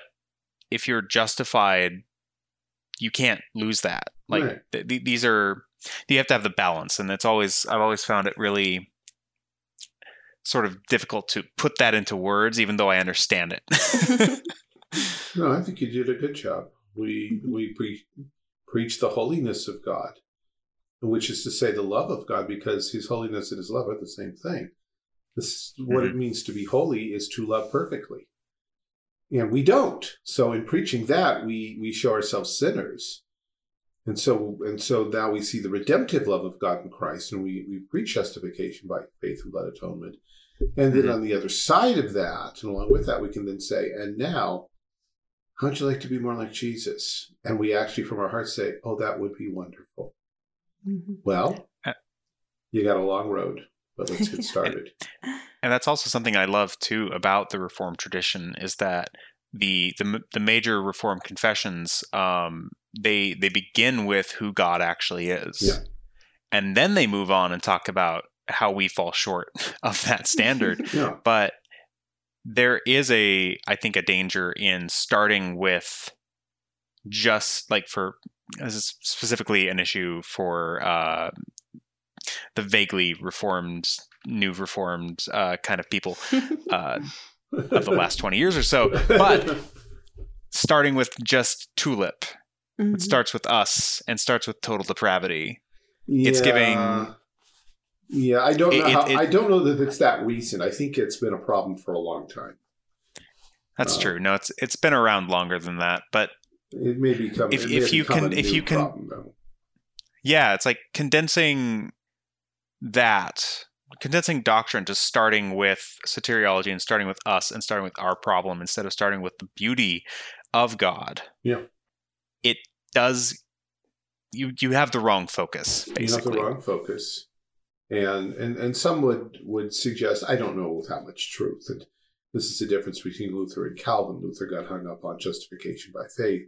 if you're justified, you can't lose that. Like Right. th- th- these are you have to have the balance, and it's always I've always found it really sort of difficult to put that into words, even though I understand it. No, I think you did a good job. We we pre- preach the holiness of God, which is to say the love of God, because His holiness and His love are the same thing. This what it mm-hmm. means to be holy is to love perfectly, and we don't. So in preaching that, we we show ourselves sinners, and so and so now we see the redemptive love of God in Christ, and we we preach justification by faith and blood atonement. And then Mhm. on the other side of that, and along with that, we can then say, and now how'd you like to be more like Jesus? And we actually from our hearts say, oh, that would be wonderful. Mhm. Well, Uh, you got a long road, but let's get started. and that's also something I love too about the Reformed tradition is that the the, the major reform confessions um, they they begin with who God actually is, Yeah. and then they move on and talk about how we fall short of that standard. yeah. but there is a I think a danger in starting with just like for this is specifically an issue for uh, the vaguely reformed, new reformed uh, kind of people uh, of the last 20 years or so. But starting with just Tulip, Mhm. it starts with us and starts with total depravity. It's giving- Yeah, I don't know. It- how, it- I don't know that it's that recent. I think it's been a problem for a long time. That's Uh, true. No, it's it's been around longer than that, but It may become. If- it may if you can- if you can- problem, yeah, it's like condensing that condensing doctrine to starting with soteriology and starting with us and starting with our problem instead of starting with the beauty of God. Yeah. It does you you have the wrong focus, you have the wrong focus, and and and some would would suggest. I don't know with how much truth that this is the difference between Luther and Calvin. Luther got hung up on justification by faith.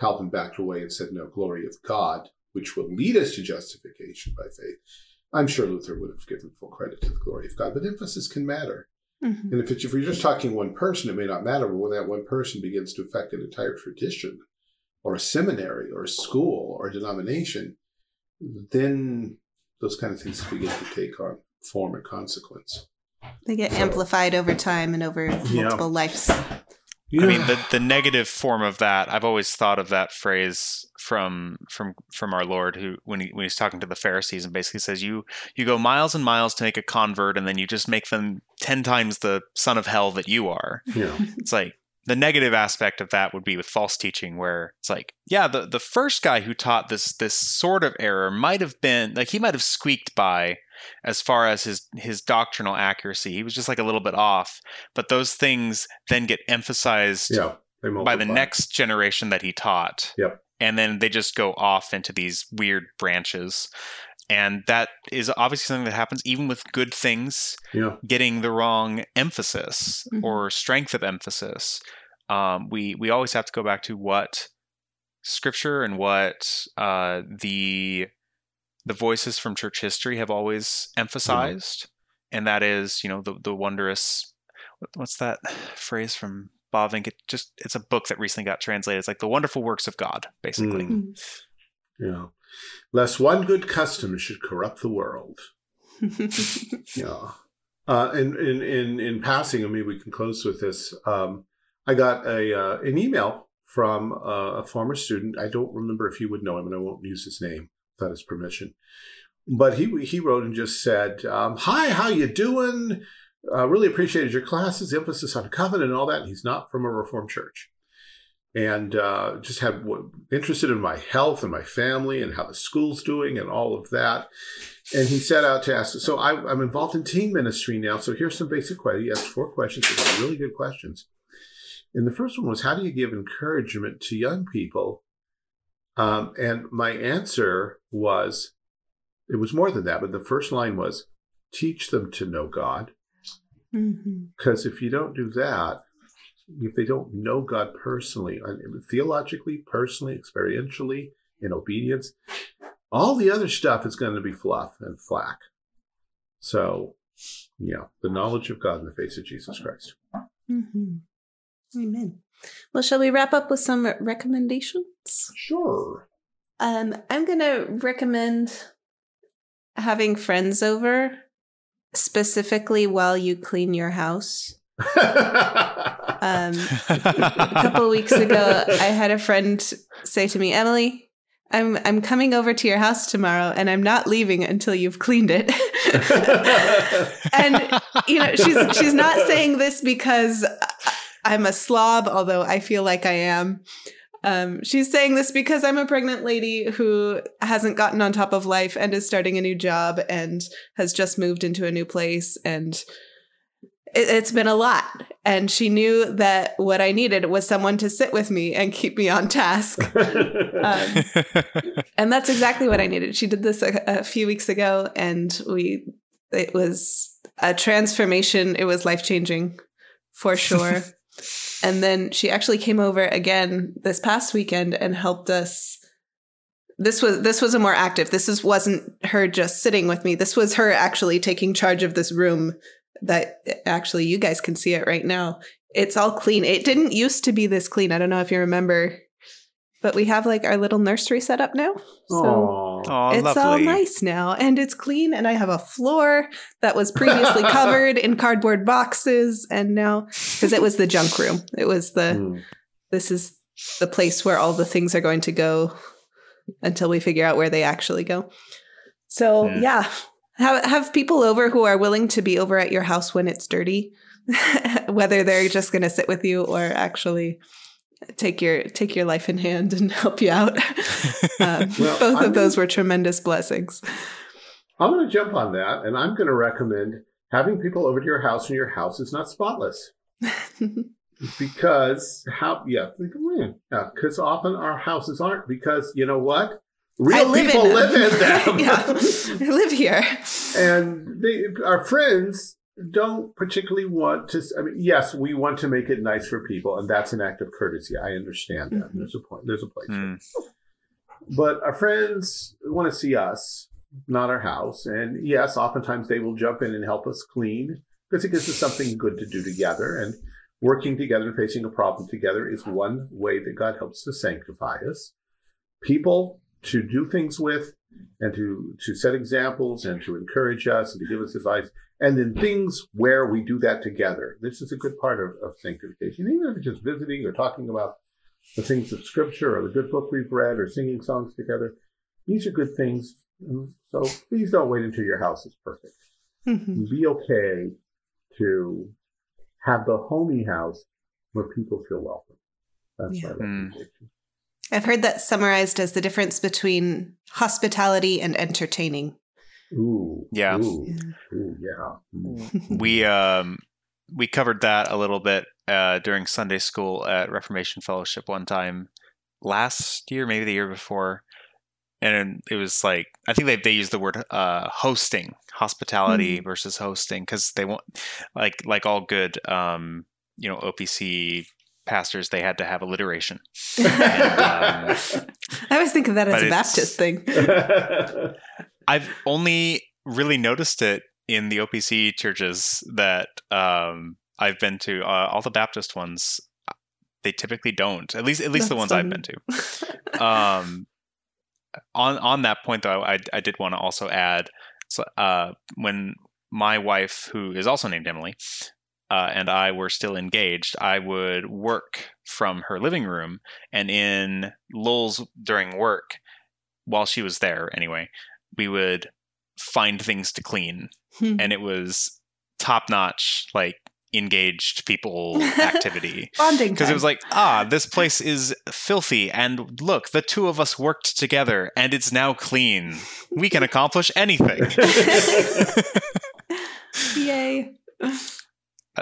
Calvin backed away and said, "No, glory of God, which will lead us to justification by faith." I'm sure Luther would have given full credit to the glory of God, but emphasis can matter. Mhm. And if, it's, if you're just talking one person, it may not matter. But when that one person begins to affect an entire tradition, or a seminary, or a school, or a denomination, then those kind of things begin to take on form and consequence. They get So- amplified over time and over Yeah. multiple lives. I mean, the, the negative form of that, I've always thought of that phrase from from from our Lord, who when he when he's talking to the Pharisees and basically says, "You you go miles and miles to make a convert, and then you just make them ten times the son of hell that you are." yeah, It's like the negative aspect of that would be with false teaching, where it's like, yeah, the the first guy who taught this this sort of error might have been like he might have squeaked by as far as his his doctrinal accuracy. He was just like a little bit off, but those things then get emphasized yeah. By the next generation that he taught. Yep. And then they just go off into these weird branches. And that is obviously something that happens even with good things Yeah, getting the wrong emphasis Mhm. or strength of emphasis. Um, we we always have to go back to what scripture and what uh, the the voices from church history have always emphasized, and that is you know the the wondrous what's that phrase from Bavinck? It just it's a book that recently got translated. It's like the wonderful works of God, basically. Mm. yeah. Lest one good custom should corrupt the world. Yeah. Uh, and in, in, in passing, I mean, we can close with this. Um, I got a uh, an email from uh, a former student. I don't remember if you would know him, and I won't use his name without his permission. But he he wrote and just said, um, "Hi, how you doing? Uh, really appreciated your classes, emphasis on covenant and all that." And he's not from a Reformed church, and uh, just had interested in my health and my family and how the school's doing and all of that. And he set out to ask. So I, I'm involved in teen ministry now. So here's some basic questions. He asked four questions. Really good questions. And the first one was, how do you give encouragement to young people? Um, and my answer was, it was more than that. But the first line was, teach them to know God. Because if you don't do that, if they don't know God personally, theologically, personally, experientially, in obedience, all the other stuff is going to be fluff and flack. So, yeah, the knowledge of God in the face of Jesus Christ. Mhm. Amen. Well, shall we wrap up with some recommendations? Sure. Um, I'm gonna recommend having friends over, specifically while you clean your house. Um, a couple of weeks ago, I had a friend say to me, "Emily, I'm I'm coming over to your house tomorrow, and I'm not leaving until you've cleaned it." and you know, she's she's not saying this because I'm a slob, although I feel like I am. Um, she's saying this because I'm a pregnant lady who hasn't gotten on top of life and is starting a new job and has just moved into a new place and it, it's been a lot. And she knew that what I needed was someone to sit with me and keep me on task. Um, and that's exactly what I needed. She did this a, a few weeks ago, and we it was a transformation. It was life changing, for sure. and then she actually came over again this past weekend and helped us. This was this was a more active. This is wasn't her just sitting with me. This was her actually taking charge of this room. That actually you guys can see it right now. It's all clean. It didn't used to be this clean. I don't know if you remember but we have like our little nursery set up now. So Aw. It's all nice now and it's clean and I have a floor that was previously covered in cardboard boxes and now because it was the junk room. It was the Mm. this is the place where all the things are going to go until we figure out where they actually go. So, Hmm. yeah, have have people over who are willing to be over at your house when it's dirty, whether they're just going to sit with you or actually take your take your life in hand and help you out. um, Well, both I'm of those were tremendous blessings. I'm going to jump on that, and I'm going to recommend having people over to your house when your house is not spotless. Because how? Yeah, yeah. Because often our houses aren't. Because you know what? Real live people in live in them. yeah, I live here. and they, our friends don't particularly want to. I mean, yes, we want to make it nice for people, and that's an act of courtesy. I understand that. Mhm. There's a point. There's a place. Hmm. But our friends want to see us, not our house. And yes, oftentimes they will jump in and help us clean because it gives us something good to do together. And working together and facing a problem together is one way that God helps to sanctify us. People to do things with and to to set examples and to encourage us and to give us advice and then things where we do that together this is a good part of, of sanctification even if it's just visiting or talking about the things of scripture or the good book we've read or singing songs together these are good things so please don't wait until your house is perfect Mhm. be okay to have the homey house where people feel welcome that's Yeah. my Hmm. recommendation I've heard that summarized as the difference between hospitality and entertaining. Ooh Yeah. ooh, ooh yeah Mm. we um we covered that a little bit uh, during Sunday school at Reformation Fellowship one time last year, maybe the year before, and it was like I think they they used the word uh, hosting, hospitality versus hosting, because they want like like all good um, you know OPC pastors, they had to have alliteration. um, I always think of that as a Baptist thing. I've only really noticed it in the OPC churches that um, I've been to. Uh, all the Baptist ones, they typically don't. At least, at least the That's ones I've been to. Um, on on that point, though, I I did want to also add, so, uh, when my wife, who is also named Emily, uh, and I were still engaged, I would work from her living room, and in lulls during work, while she was there, anyway, we would find things to clean, Hmm. and it was top notch, like engaged people activity. Bonding Because it was like, ah, this place is filthy, and look, the two of us worked together, and it's now clean. We can accomplish anything. Yay.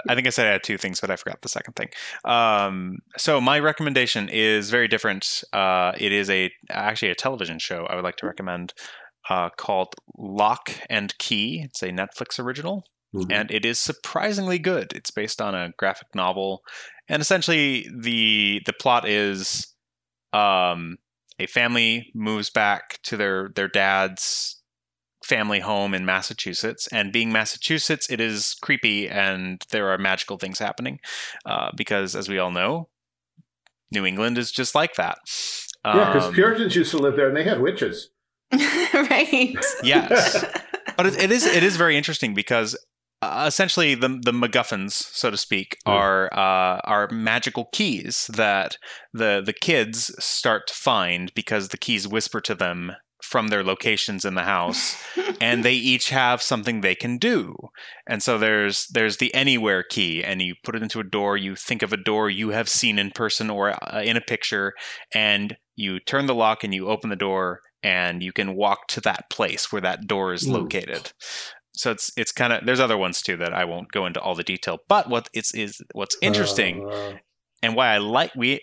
I think I said I had two things, but I forgot the second thing. Um, so my recommendation is very different. Uh, it is a actually a television show I would like to recommend uh, called Locke and Key. It's a Netflix original. Mhm. and it is surprisingly good. It's based on a graphic novel, and essentially the the plot is um, a family moves back to their their dad's family home in Massachusetts, and being Massachusetts, it is creepy and there are magical things happening uh, because, as we all know, New England is just like that. yeah, because Um, Puritans used to live there and they had witches. right. Yes. but it, it is it is very interesting because uh, essentially the the MacGuffins, so to speak, Mm. are uh, are magical keys that the the kids start to find because the keys whisper to them from their locations in the house and they each have something they can do and so there's there's the anywhere key and you put it into a door you think of a door you have seen in person or uh, in a picture and you turn the lock and you open the door and you can walk to that place where that door is located. So it's it's kind of there's other ones too that I won't go into all the detail but what it's is what's interesting Uh, and why I like we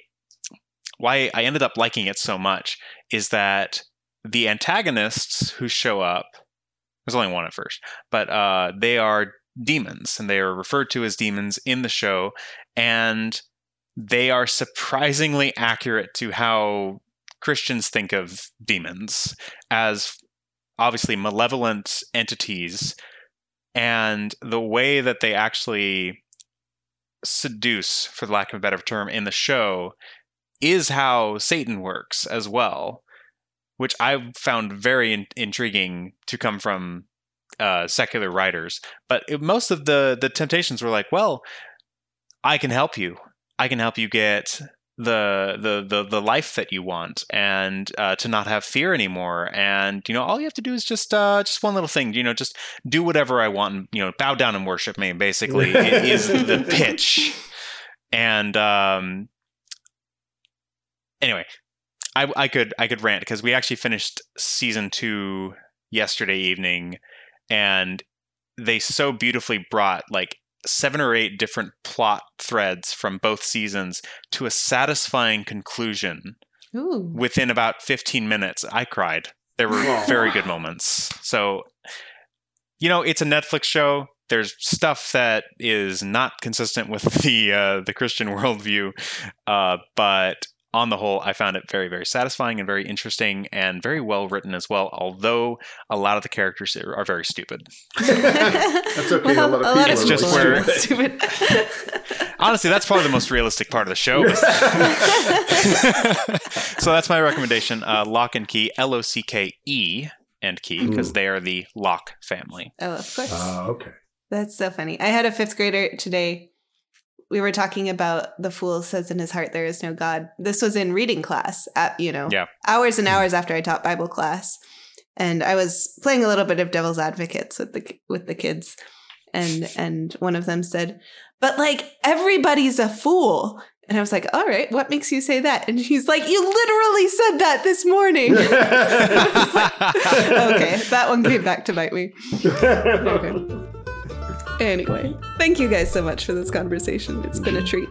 why I ended up liking it so much is that the antagonists who show up there's only one at first but uh, they are demons and they are referred to as demons in the show and they are surprisingly accurate to how Christians think of demons as obviously malevolent entities and the way that they actually seduce, for the lack of a better term, in the show is how Satan works as well, which I found very in- intriguing to come from uh, secular writers. But it, most of the the temptations were like, well, I can help you. I can help you get the the the, the life that you want and uh, to not have fear anymore. And you know all you have to do is just uh just one little thing you know just do whatever i want and you know bow down and worship me basically it is the pitch. And um anyway i i could i could rant because we actually finished season two yesterday evening and they so beautifully brought like seven or eight different plot threads from both seasons to a satisfying conclusion Ooh. within about 15 minutes i cried there were Aw. very good moments so you know it's a netflix show there's stuff that is not consistent with the uh, the christian worldview uh, but on the whole, I found it very, very satisfying and very interesting and very well written as well. Although a lot of the characters are are very stupid. That's okay. a lot of people It's are just really where- stupid. Stupid. Honestly, that's probably the most realistic part of the show. so that's my recommendation. Uh, Locke and Key, L O C K E and Key, because they are the Locke family. oh, of course. Ah, okay. That's so funny. I had a fifth grader today. We were talking about the fool says in his heart there is no God. This was in reading class at, you know, Yeah. hours and mm-hmm. hours after I taught Bible class. And I was playing a little bit of devil's advocates with the with the kids. And and one of them said, "But like everybody's a fool." And I was like, "All right, what makes you say that?" And he's like, "You literally said that this morning." okay, that one came back to bite me. Okay. Anyway, thank you guys so much for this conversation. It's been a treat.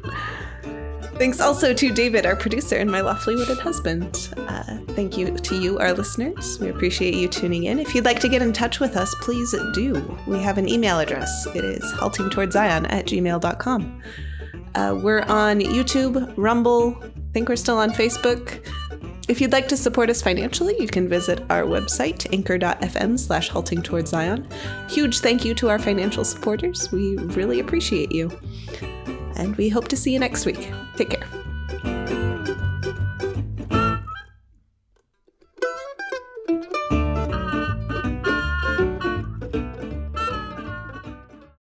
Thanks also to David, our producer, and my lawfully wedded husband. Uh, thank you to you, our listeners. We appreciate you tuning in. If you'd like to get in touch with us, please do. We have an email address. It is haltingtowardszion at gmail.com. Uh, we're on YouTube, Rumble. I think we're still on Facebook. If you'd like to support us financially, you can visit our website, anchor.fm slash halting towards Zion. Huge thank you to our financial supporters. We really appreciate you. And we hope to see you next week. Take care.